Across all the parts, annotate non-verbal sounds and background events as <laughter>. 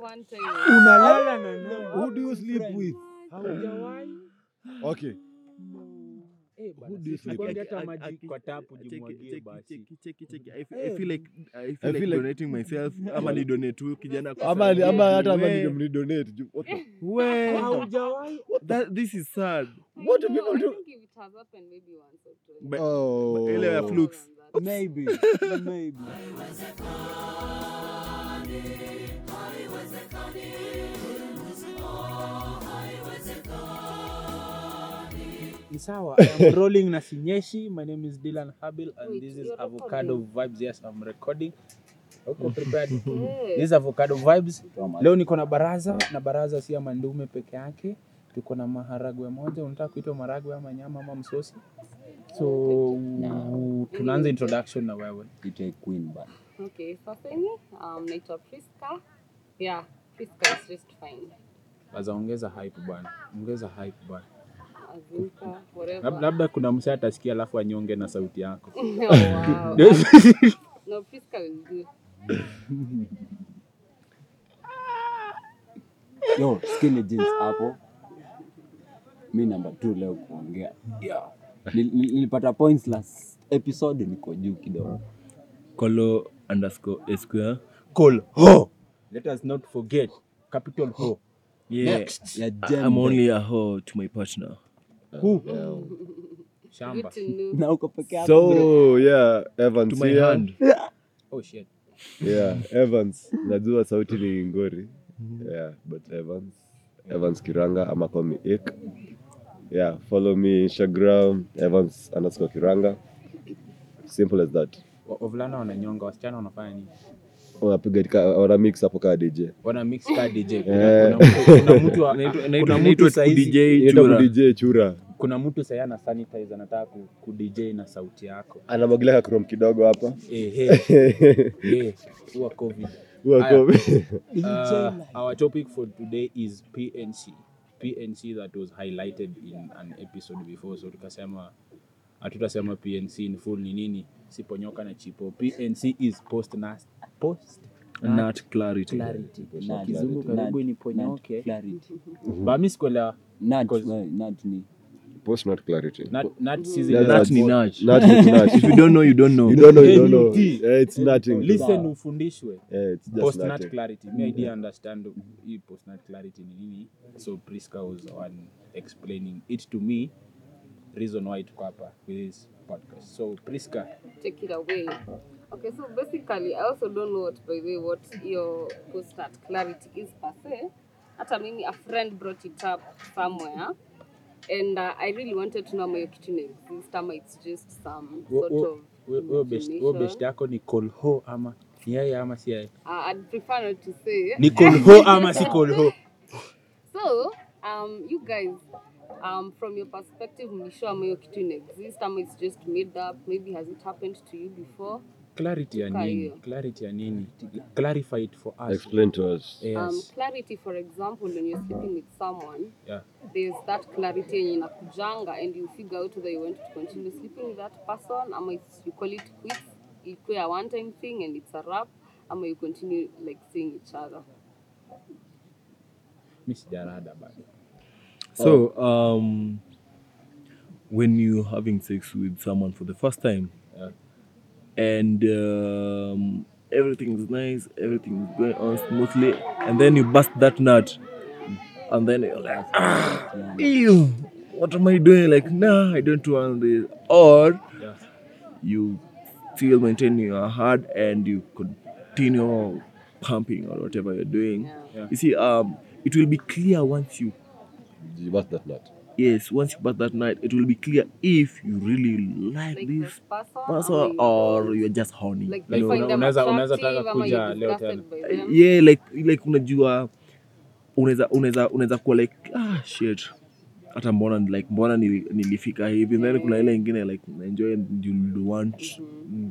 One unalala na nani? Who do you sleep Friend. with? Okay. Eh, Eh, Oh. ile ya Maybe, maybe. Ni sawa. I'm <laughs> rolling na sinyeshi. My name is Dylan Habil and Wait, this is you're Avocado Vibes. Yes, I'm recording. Uko <laughs> prepared? This is Avocado Vibes. Leo niko na baraza na baraza si ya mandume peke yake. Tuko na maharagwe moja. Unataka kuitwa maharagwe ama nyama ama msosi? So tunaanza introduction na wewe. Okay, sasa hivi um, naitwa Priska. Yeah, Priska is just fine. Waza ongeza hype bwana. Ongeza hype bwana. Whatever. Lab- Labda kuna msee atasikia alafu anyonge na sauti yako. <laughs> oh, wow. <laughs> No, Priska will do. Yo, skinny jeans hapo. Mi namba 2 leo kuongea. Yeah. Nilipata points last episode niko juu kidogo. Kolo underscore square. Call ho. Let us not forget capital ho. Yeah. Next. Ya I'm only a ho to my partner. Who? Shamba. Na uko peke yako. So yeah, Evans To my yeah. hand. <laughs> Oh shit. Yeah, Evans. Najua sauti ni ngori. Yeah, but Evans. Evans Kiranga ama call me Ik. Yeah, follow me Instagram Evans underscore Kiranga. Simple as that. Wavulana wananyonga, wasichana wanafanya nini? Tika- wana mix hapo kaa DJ. Wana mix ka DJ. Kuna, Eh. mtu- anaitwa kuna mtu inaitwa saizi DJ chura. DJ chura. kuna mtu sasa ana sanitize anataka ku, ku DJ na sauti yako. Anamwagilia ka chrome kidogo hapa. Eh, <laughs> eh, huwa COVID. Huwa COVID. Uh, our topic for today is PNC. PNC that was highlighted in an episode before. So tukasema hatutasema PNC in full ni nini, siponyoka na chipo. PNC is post na post Not clarity. clarity. Na Kizungu karibu ni ponyoke clarity. Ba mimi sikuelewa. not not ni Post not clarity. Not not season. Yeah, zile ni nudge. Not ni nudge. If you don't know, you don't know. You don't know, you don't know. Yeah, it's nothing. listen ufundishwe. Yeah, it's just post nothing. clarity me idea understand hii post not clarity ni nini so priska was on explaining it to me reason why tuko hapa with this podcast so priska Take it away. Okay, so basically, I also don't know what, by the way, what your post at clarity is per se. Hata mimi, a friend brought it up somewhere. And uh, I really wanted to know my kitchen exist ama it's just some sort of we- huyo best- yako ni kolho ama ni yeye ama si yeye Uh, I'd prefer not to say. ni kolho ama si <laughs> kolho So, um, you guys, um, from your perspective, mlisho ama hiyo kitu exist ama it's just made up? Maybe has it happened to you before? clarity ya nini? clarity ya nini? Clarify it for us. Explain to us. Um, clarity, for example, when you're sleeping with someone, yeah. there's that clarity yenye inakujanga and you figure out whether you want to continue sleeping with that person ama it's, you call it quits. Ikuwe a one time thing and it's a wrap ama you continue like seeing each other. Mi sijarada bado So, um, when you're having sex with someone for the first time, Yeah. and um, everything's nice, everything's going on smoothly, and then you bust that nut, and then you're like, ah, ew, what am I doing? Like, nah, I don't want this. Or yeah you still maintain your heart and you continue pumping or whatever you're doing. Yeah. You see, um, it will be clear once you You bust that nut. yes, once you bust that night, it will be clear if you really like, like this person, person or you're just horny. like Like, you find unaweza- unaweza taka kuja leo tena. yeah, like like unajua unaweza unaweza unaweza kuwa like ah shit hata mbona like mbona nilifika hivi. Then kuna ile ingine like enjoy and you want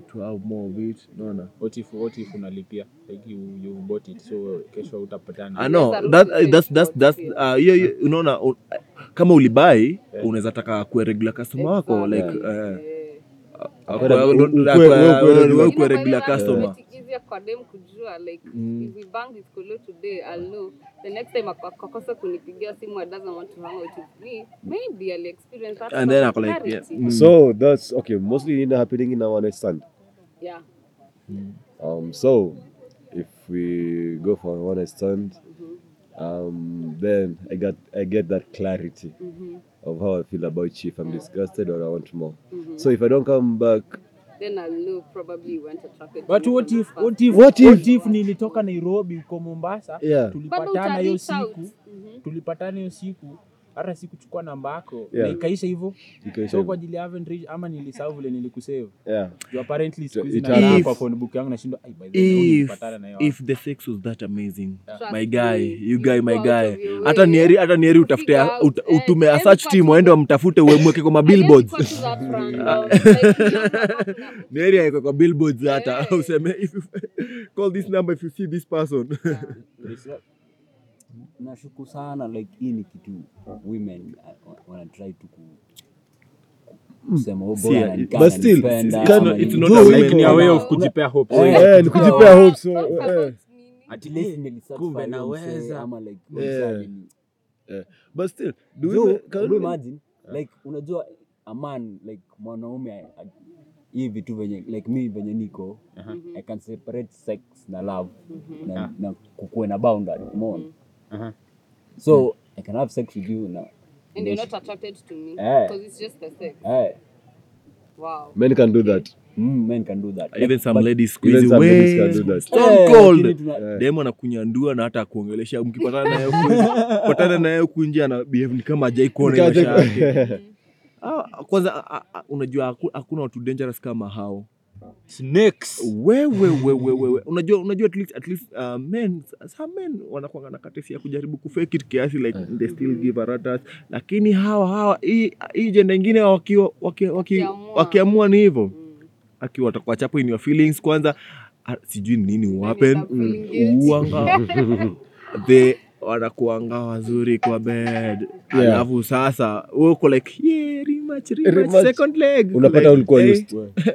to have more of it. Naona what if what if unalipia? Like you you bought it so kesho utapatana. I know. That that's that's that's uh, hiyo hiyo, unaona un- kama ulibai unaweza taka kuwa regular customer wako like uh, uh, uh, uh, uh, uh, uh, uh, uh, uh, uh, uh, uh, regular customer. getting easier kwa dem kujua like if we bang this kolo today I'll know the next time akakosa kunipigia simu I doesn't want to hang out with me maybe I'll experience that And then sort like, yeah, mm. So that's okay. Mostly in happening in our next stand. yeah Um, so if we go for one night stand, um, then I got I get that clarity of how I feel about you. If I'm disgusted or I want more. So if I don't come back, then I'll know probably you weren't attracted but what if what if What if- what if nilitoka nairobi uko mombasa Yeah. Tulipatana hiyo siku. Mhm. tulipatana hiyo siku hata sikuchukua namba yako. Yeah. na ikaisha hivyo. So kwa ajili ya ama nilisahau vile nilikusave. Yeah. Juu apparently siku hizi It kwa phone book yangu nashindwa. Ai by the way, if nilipatana na yeye if the sex was that amazing yeah. my guy you guy my guy. hata nieri hata nieri utafute ut, eh, utume a search team waende wamtafute uemweke kwa <laughs> like, kuna- nieri aekwe kwa billboards hata useme if you, <laughs> call this number if you see this person <laughs> nashuku sana like hii ni kitu women uh, wana try to ku kujipea kumbe naweza. ama like Yeah. But still, do So, we can we imagine like unajua a man like mwanaume hii vitu venye like mi venye niko i can separate sex na love na, na kukuwe na boundary umeona Aha. so i can have sex with you na And you're not attracted to me Eh. because it's just the sex. eh, Wow. men can do that. mm, men can do that even some But- ladies Even squeeze some ladies can do that. stone Eh, cold lakini tuna- dem anakunyandua na hata akuongelesha mkipatana naye patana naye huku nje ana behave ni kama jai kuona maisha yake <laughs> Ah, kwanza unajua hakuna watu dangerous kama hao snakes wewe wewe wewe unajua unajua at least, at least uh, men some men wanakuanga na katesi ya kujaribu kufake it kiasi like they still give a ratas lakini hawa hawa hii hii jenda ingine wakiwa waki, waki, Wakiamua. wakiamua ni hivyo. Akiwa watakuwa chapo in your feelings kwanza ah, sijui nini happen. up uanga. <laughs> The wanakuanga wazuri kwa bed alafu sasa uko like yeah rematch rematch Rematch. second leg Unapata Like, ulikuwa eh, used.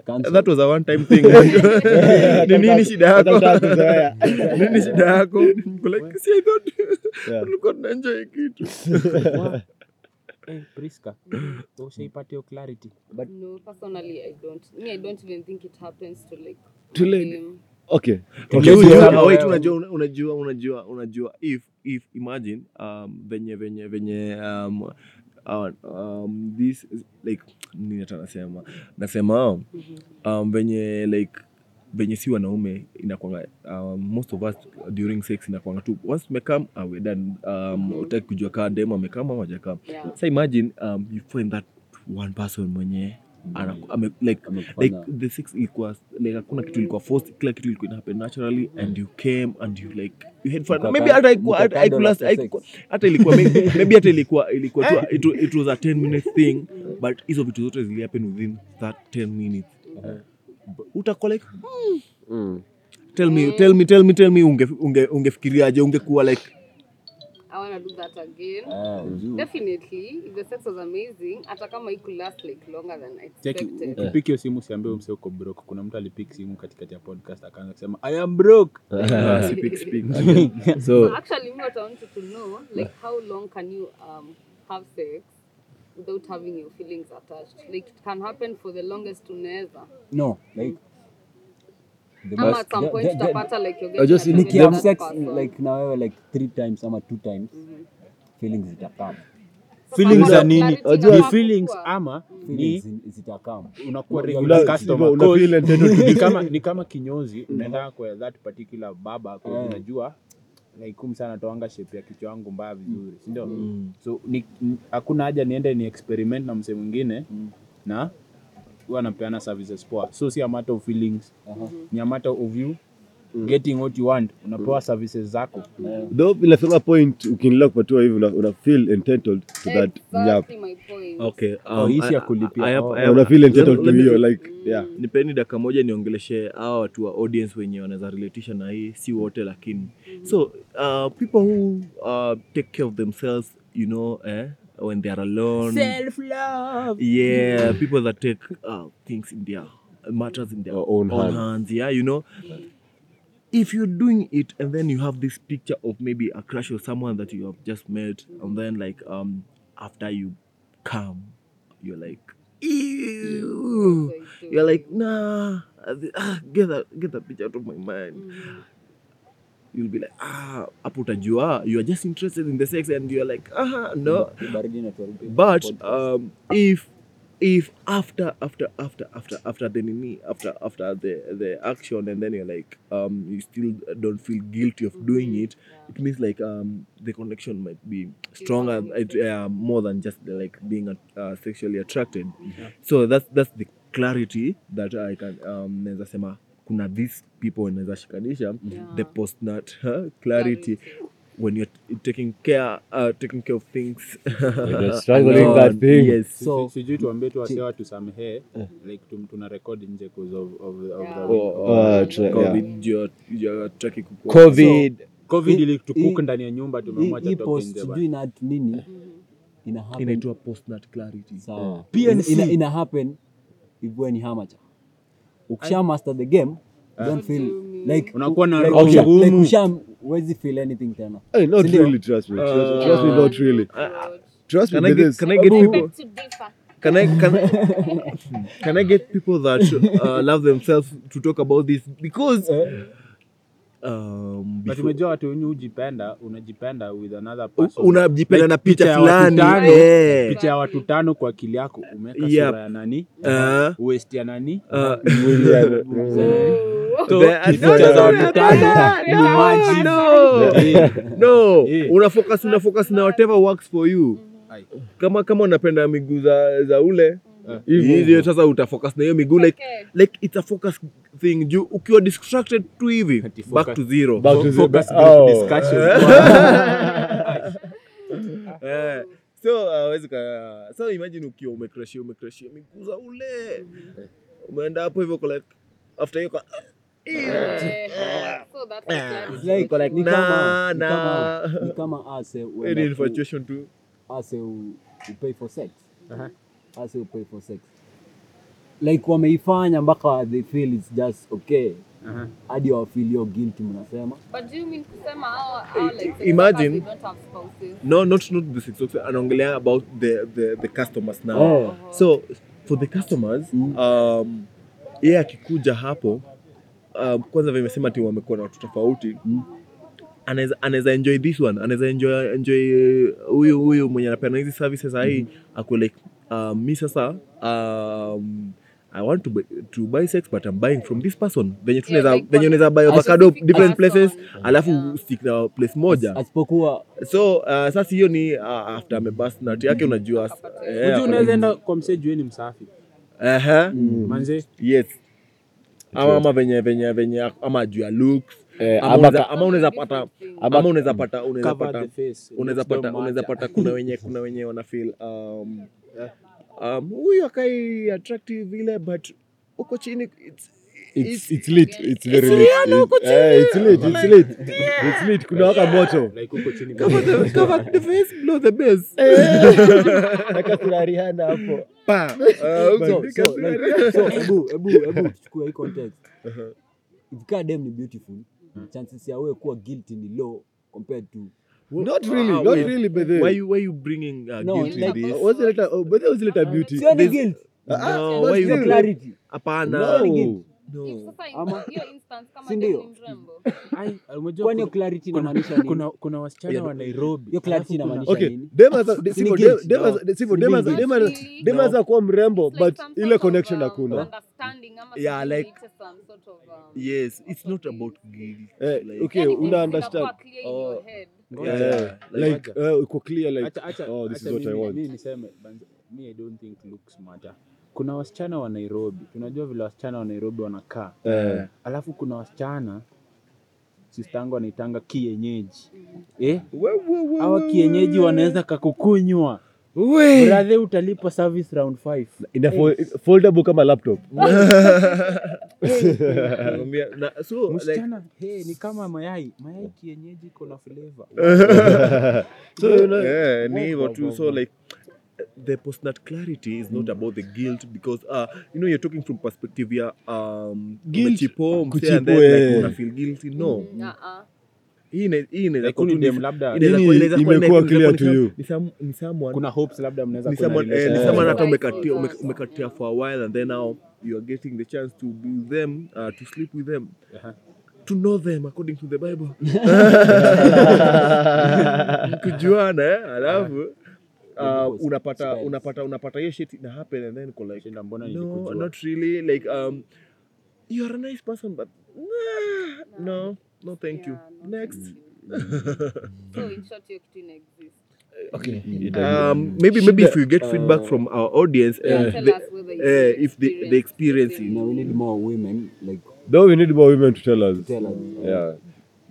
Cancel. that was a one time thing <laughs> ni <laughs> nini shida yako nini shida yako like see i thought Yeah. tulikuwa tunaenjoy kitu <laughs> Eh, Priska, ushaipata hiyo clarity No, personally, I don't. Me, I don't even think it happens to like. To like um, Okay. Okay, wait unajua unajua unajua unajua if if imagine um venye venye venye um uh, um this is like nini hata nasema nasema um venye like venye si wanaume inakwanga um, most of us during sex inakwanga tu once tumekam uh, we're done um utaki kujua kaa demo amekam ama hajakam Yeah. sa imagine um you find that one person mwenye ana, ame, like like like hakuna kitu ilikuwa forced kila kitu ilikuwa ina happen naturally and you came and you like you had fun. Maybe hata hata ilikuwa <laughs> maybe hata ilikuwa ilikuwa tu it, it was a 10 minute thing <laughs> but hizo vitu zote zili happen within that 10 minutes. But utakuwa like Mm. tell me tell me tell me tell me unge unge ungefikiriaje ungekuwa like I want to do that again. Eh, juu. Definitely, if the sex was amazing, hata kama it could last like longer than expected. ukipik hiyo simu usiambie mse uko broke kuna mtu alipik simu katikati ya podcast akaanza kusema i am broke <laughs> speak speak <laughs> So actually, me, what I wanted to know, like, how long can you um have sex without having your feelings attached? Like, it can happen for the longest unaweza. no like the Ama best- at some the- point the- the- utapata like na wewe like three times ama two times feelings zitakama feelings kama za nini? ni feelings ama ni zitakama unakuwa regular customer. una feel <laughs> entitled to ni be- kama <laughs> ni kama kinyozi unaenda kwa that particular baba kwa Eh. unajua like kum sana toanga shape ya kichwa yangu mbaya vizuri si ndio? So hakuna haja niende ni experiment na msee mwingine na huwa anapeana services poa so si a matter of feelings. Ni a matter of you getting what you want. Unapewa services zako. Though inafika point ukiendelea kupatiwa hivi una, feel entitled to that nyap. okay Oh, hii ya kulipia. Oh. Una feel entitled to hiyo like yeah. Nipeni dakika moja niongeleshe hawa watu wa audience wenye wanaweza relatisha na hii si wote lakini. So uh, people who uh, take care of themselves you know eh, when they are alone. Self love yeah people that take uh, things in their matters in their Our own own hands. hands yeah you know. If you're doing it and then you have this picture of maybe a crush or someone that you have just met and then like um after you come you're like ew. You're like nah ah, <laughs> get that get that picture out of my mind you'll be like ah hapo utajua you are just interested in the sex and you're like ah no. Baridi but um, if if after after after after after the nini after after the the action and then you're like um you still don't feel guilty of doing it it means like um the connection might be stronger it, uh, more than just the, like being uh, sexually attracted. So that's that's the clarity that i can um sema kuna these people wanaweza shikanisha the postnat huh? clarity. When you're taking care uh, taking care of things. <laughs> Struggling that thing. yes. So- sijui tuambie tu wasewa tusamehee like tuna record nje because of, of, of Yeah. the Oh, Oh, covid yeah. covid you're, you're tracking covid. So, covid ilitukuka ndani ya nyumba tumemwacha post nje sijui na nini ina happen inaitwa postnat clarity. Sawa. PNC. ina, ina happen if when hamacha ukisha master the game you don't feel like Unakuwa na roho ngumu. like usha wezi feel anything tena. Hey, not Sindio? really trust me trust, trust me not really. trust me can I get can I get people beg to can I can <laughs> can I get people that uh, love themselves to talk about this? Because um but watu wenye hujipenda unajipenda with another person. unajipenda na picha fulani picha ya watu tano kwa akili yako umeweka Yep. sura ya nani? Uh, waist ya nani? Uh, <laughs> maji no. Unafocus no. Eh. una focus una focus na whatever works for you. Kama kama unapenda miguu za, za ule. Hiyo sasa utafocus na hiyo miguu like Okay. like it's a focus thing. Juu ukiwa distracted tu hivi back to zero. Oh. <laughs> <laughs> Eh, so hawezi ka so imagine ukiwa umekreshia umekreshia miguu za ule. Umeenda hapo hivyo like after hiyo Eh, kama, ase any uenda ku- infatuation tu. ase u, u pay for sex. Aha. Ase you pay for sex like wameifanya mpaka they feel it's just okay Aha. hadi wafeel hiyo guilty mnasema But do you mean kusema hao- hao like sex Imagine- no not not the six anaongelea about the, the the customers now Oh. so for the customers Mm. um yeye akikuja hapo um, kwanza vimesema ti wamekuwa na watu tofauti Mm. Anaweza anaweza enjoy this one anaweza enjoy enjoy uh, huyu huyu mwenye anapeana hizi services sahii ako like um, mi sasa um, I want to buy, to buy sex but I'm buying from this person. Venye tu Yeah, venye unaweza buy avocado different places alafu Yeah. stick na place moja. asipokuwa so uh, sasa hiyo ni uh, after amebust nut yake unajua eh, Unajua unaweza enda kwa msee juu ni msafi. Eh. manze. Yes. Ama, ama venye venye venye ama juu ya looks. Eh, ama ama unaweza- pata ama unaweza pata unaweza pata unaweza pata unaweza pata kuna wenye kuna wenye wana feel um um huyu akai attractive vile but uko chini it's, It's, it's lit. It's very lit. Eh, it's lit. It's lit. It's lit. Kuna waka moto. like huko chini cover the, the face blow the bass. Eka kuna Rihanna hapo. pa so, ebu ebu ebu tuchukue hii context ikikaa dem ni beautiful chances ya wewe kuwa guilty ni low compared to Not really. Ah, Not wait. really, by the why you why you bringing uh, No, guilt in this Uh, what's the? Oh, was the letter beauty. sio ni guilt No, why you clarity hapana No. Kuna- clarity kuna- inamaanisha nini? kuna kuna wasichana wa Nairobi. Kuwa mrembo but ile connection um, hakuna. understanding ama Yeah, sijui like- niite some sort of, yes it's not about guilt like, okay yani una understand. clear in your Oh. head. Ngoja. Yeah, like Ngoja. uh, uko clear like Acha- acha- oh this is what I want Kuna wasichana wa Nairobi, tunajua vile wasichana wa Nairobi wanakaa, Eh, alafu kuna wasichana sistangu anaitanga kienyeji. Eh? Hawa kienyeji wanaweza kakukunywa. We. utalipa service round 5 ina fo- foldable kama laptop. <laughs> Na- so like, hey, ni kama mayai. Mayai kienyeji iko na flavor. <laughs> <laughs> So you know, yeah, ni hivyo tu so like the postnat clarity is not about the guilt because uh, you know you're talking from perspective ya um, Guilt, umechipo, msee, and then, like, eh. una feel guilty? No. Uh-uh. inaweza kuwa- imekuwa clear to you. kuna hopes labda mnaweza eh, hata umekatia umekatia for a while and then now you are getting the chance to be with them uh, to sleep with them. Aha. to know them according to the bible. <laughs> <laughs> Kujuana eh? alafu uh, unapata unapata unapata hiyo shit ina happen and then uko like no not really like um you're a nice person but nah, no no thank you. Yeah, next. <laughs> So in short, hiyo kitu ina exist. okay um maybe maybe if we get feedback from our audience Yeah, uh, the, you uh, if they, they experience it. No, we need more women like though we need more women to tell us. Tell us. yeah.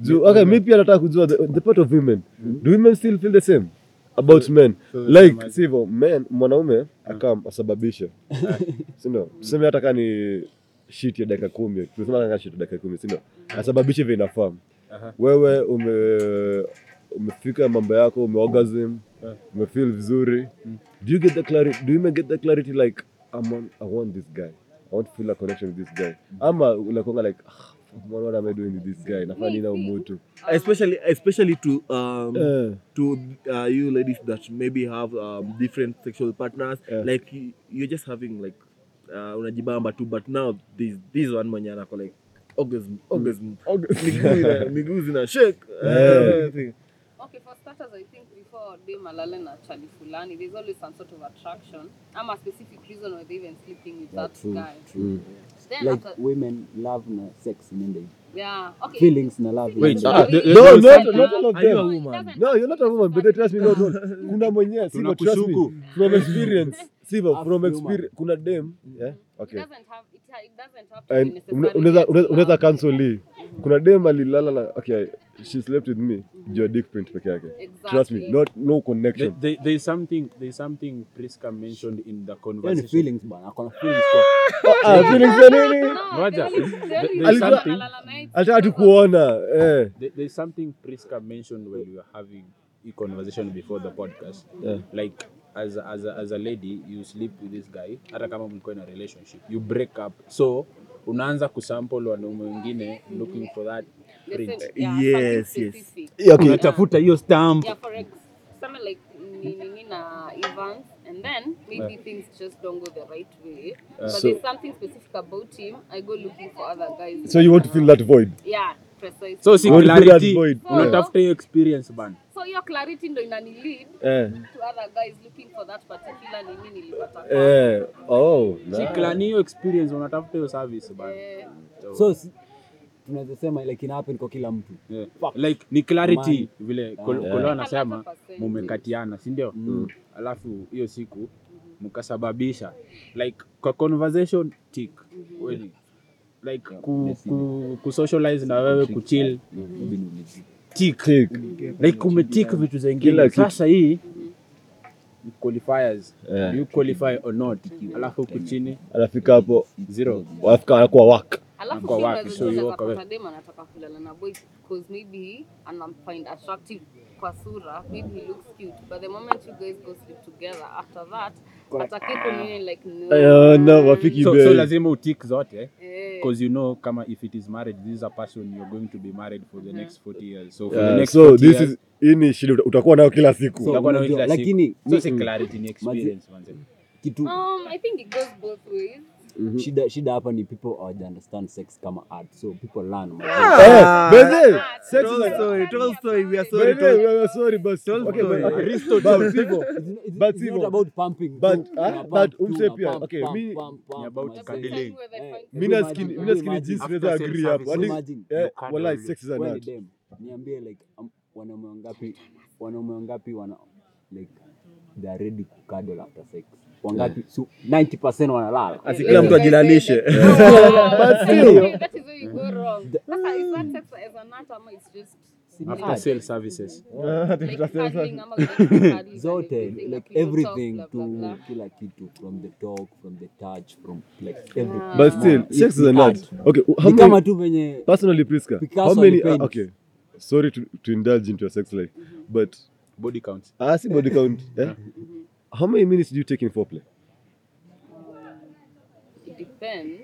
Juu- okay maybe nataka kujua the, the part of women. Do women still feel the same about men. like sivyo men mwanaume akam asababishe. <laughs> Sindo tuseme hata kaa ni shit ya dakika kumi. Tuseme kaa shit ya dakika kumi sindo asababishe vile inafaa. Wewe ume umefika mambo yako umeorgasm umefeel vizuri. Do you get the clarity do you get the clarity like I'm on, I want this guy. I want to feel a connection with this guy. Ama unakonga like ah, what what am I doing with this guy? Nafanya nini na umutu especially especially to um uh, to uh, you ladies that maybe have um, different sexual partners uh, like you're just having like uh, unajibamba tu but now this this one mwenye anako like orgasm orgasm <laughs> miguu miguu zina shake. Yeah. Okay, for starters, I think before dem alale na chali fulani, there's always some sort of attraction. I'm a specific reason why they even sleeping with Yeah, that true, guy. true. Then Like after, women love na sex inaenda hivi. yeah, okay. Feelings na love. Wait, uh, no, No, not, not all of Are you a woman? No, you're not a woman, but trust me, no, no. <laughs> Kuna mwenyewe, sivyo, trust me. From experience, sivyo, from experience, kuna dem, yeah, It doesn't have it, it doesn't have to be necessarily unaweza cancel hii. Kuna dem alilala na, okay, she slept with me, juu ya dick print peke yake. Trust me, not, no connection. there, there is something there is something Priska mentioned in the Hiyo ni conversation. feelings bana. Akona feelings kwa. Ah, feelings ya nini? Roger, There is something- analala na Alitaka tu eh. There, there is something Priska mentioned when we were having a conversation before the podcast. Yeah. Like as a, as a, as a lady you sleep with this guy hata kama mlikuwa in a relationship you break up so unaanza kusample wanaume wengine looking for that print. Yes, yes. okay. unatafuta hiyo stamp Yeah, for example, like nini na Evans, and then maybe things just don't go the right way. but So- there's something specific about him. I go looking for other guys. So you want to fill that void? Yeah, precisely. so si clarity unatafuta hiyo experience bana so hiyo clarity ndo inani lead Eh. to other guys looking for that particular nini nilipata. Eh. Oh, si nice. hiyo experience unatafuta hiyo service bana Eh, So si- tunaweza sema like ina happen kwa kila mtu. Yeah. Fuck. like ni clarity Man. vile Kol- Yeah. Kolo anasema 100%. mumekatiana si ndio alafu hiyo siku mkasababisha like kwa conversation tick Kweli. like ku, ku, ku socialize na wewe kuchill Mm. Tick. Like umetik vitu zingine sasa hii qualifiers. Yeah. you qualify or not. Alafu huku chini. Anafika hapo, zero. Wafika anakuwa work. alafu Kwa pia So you walk away. dem anataka kulala na boy because maybe anamfind attractive kwa sura. Maybe he looks cute. But the moment you guys go sleep together after that atake like no, Eh, no, wafiki so, so lazima utik zote Eh, because you know kama if it is marriage this is a person you're going to be married for the next 40 years so for the Yeah, next so 40 this years, is hii ni shida uta- utakuwa nayo kila siku. So, utakuwa na unajua, kila siku. lakini so si mi- clarity ni experience manze kitu um, I think it goes both ways shida shida hapa ni people hawaja understand sex kama art. So people learn Eh, Beze, sex is Tell like- tell story, we are sorry. Beze, we are sorry, but okay, but okay. But sivyo, but it's not about pumping But, tu, ah, but umse pia, okay, mi- pump, pump, ni about una- cuddling. Where they find- mi Hebu mi nasikini jinsi After agree hapo. Imagine, you cuddle wallahi, sex is an art. niambie like um, wanaume wangapi wanaume wangapi wana like they are ready kucuddle after sex wangapi? So 90% wanalala. Asi kila mtu <laughs> you ajilalishe. after sale services. <laughs> <laughs> Zote like everything to kila kitu from the talk from the touch from like everything. But still, sex is an art. Okay, how many, tu venye personally, Priska, how many, uh, okay, sorry to, to indulge into your sex life, but, body count. Ah, si body count, eh? How many minutes do you take in foreplay? It depends.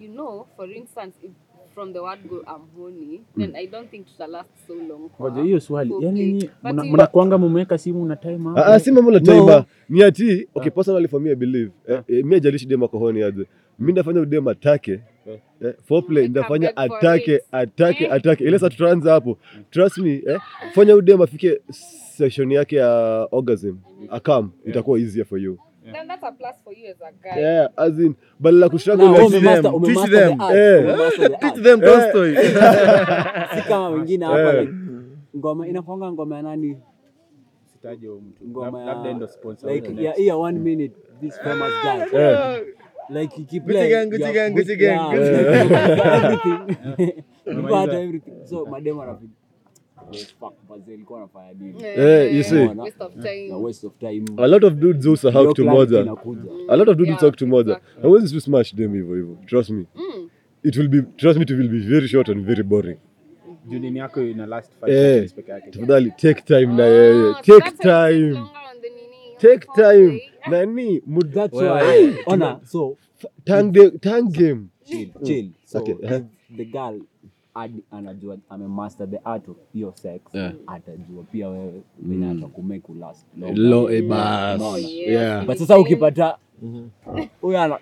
You know for instance if from the word go I'm horny then I don't think tuta last so long Ngoja hiyo swali. Yaani mnakuanga mumeweka simu na time hapo? Ah, ah, si mambo na No. timer ni ati okay personally for me i believe eh, eh, mi ajalishi dem akohoni aje. Mimi ndafanya udem atake eh, foreplay ndafanya atake atake Eh. atake ile saa tutaanza hapo. Trust me eh, fanya udem afike session yake ya orgasm. Akam itakuwa easier for you. Then that's a plus for you as a guy. Yeah as in badala Eh. Eh. <laughs> Si kama wengine hapa ngoma inakwanga ngoma ya nani? Sitaje huyo mtu. ngoma ya one minute this famous guy like he Gucci gang, Gucci gang, gang. <laughs> everything. <laughs> <laughs> Everything. So mademo anapiga anafanya nini? Eh, you see. Of time. Na waste of time. A lot of dudes usahau kitu moja a lot of dudes Yeah, kitu moja hawezi tu smash them hivyo hivyo. Trust me. It will be trust me it will be very short and very boring. Eh. tafadhali take time na Ah, yeye. take time longer on the nini, on take time. Nani? Mud That's Well, why ona so tang the, tang game. Chill chill. So Okay, uh-huh. the girl ad, anajua amemaster the art of hiyo sex Yeah. atajua pia wewe venye atakumake ulast eh, but sasa ukipata huyo ana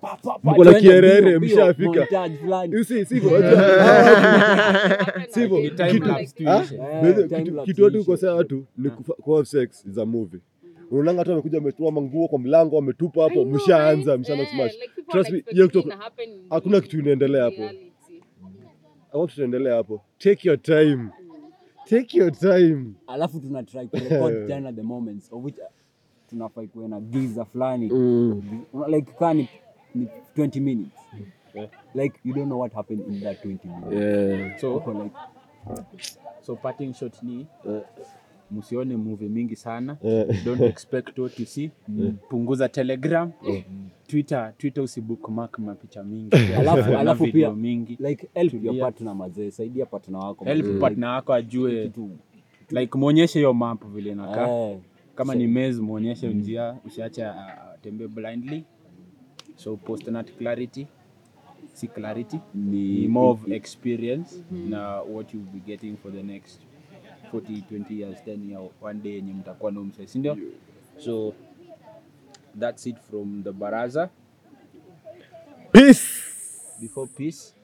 pa, pa, pa, Mko na kierere, mshafika. kitu- Ah? iishe. Eh, kitu- watu iishe. watu ni kuhave sex is a movie unaonanga hata amekuja ametoa manguo kwa mlango ametupa hapo mshaanza mshaanza smash. trust me hiyo in- hakuna kitu inaendelea hapo. want tunaendelea hapo. Take your time. Take your time. Alafu tuna try kurecord <laughs> tena the moments of which uh, tunafai kuwe na giza fulani. Like kani ni, ni 20 minutes. Like you don't know what happened in that 20 minutes. Yeah. So, like so parting shot ni msione movie mingi sana. <laughs> Eh. don't expect what you see. Punguza telegram. Twitter twitter usibookmark mapicha mingi. <laughs> Alafu- alafu pia- mingi. like help your partner mazee saidia partner wako help mazee. partner wako ajue. Like mwonyeshe hiyo map vile inakaa. Eh, kama ni maze mwonyeshe njia usiache atembee blindly. So post not clarity. Si clarity. Ni- ni more of experience. Na what you'll be getting for the next 40 20 years 10 year one day yenye mtakuwa na mse si ndio? So that's it from the baraza. Peace! Before peace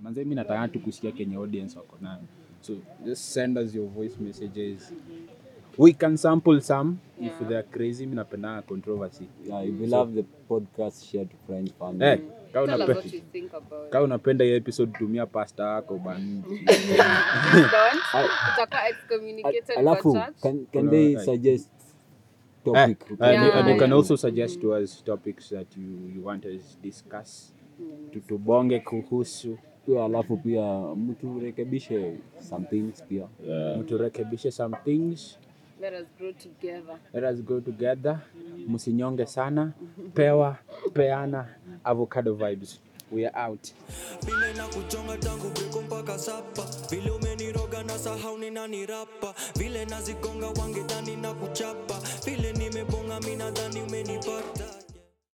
manze mi nataka tukusikia kenye audience wako nayo. So just send us your voice messages we can sample some if they are crazy mi controversy. Yeah, if you love the podcast share to friends family. Eh, ka unapenda ka unapenda hii episode tumia pasta yako ban <laughs> Don't. Utakuwa excommunicated alafu can, can they like- suggest Eh, and, yeah. and you can also suggest to us topics that you, you want us discuss Tu- tubonge kuhusu. Pia alafu pia mturekebishe some things pia. Mturekebishe some things Let us grow together. let us go together. Msinyonge sana. Pewa peana avocado vibes. We are out. Vile na kuchonga tangu breko mpaka sapa vile umeniroga na sahau ni nani rapa. Vile nazigonga wangedhani na kuchapa. Vile nimebonga minadhani umenipata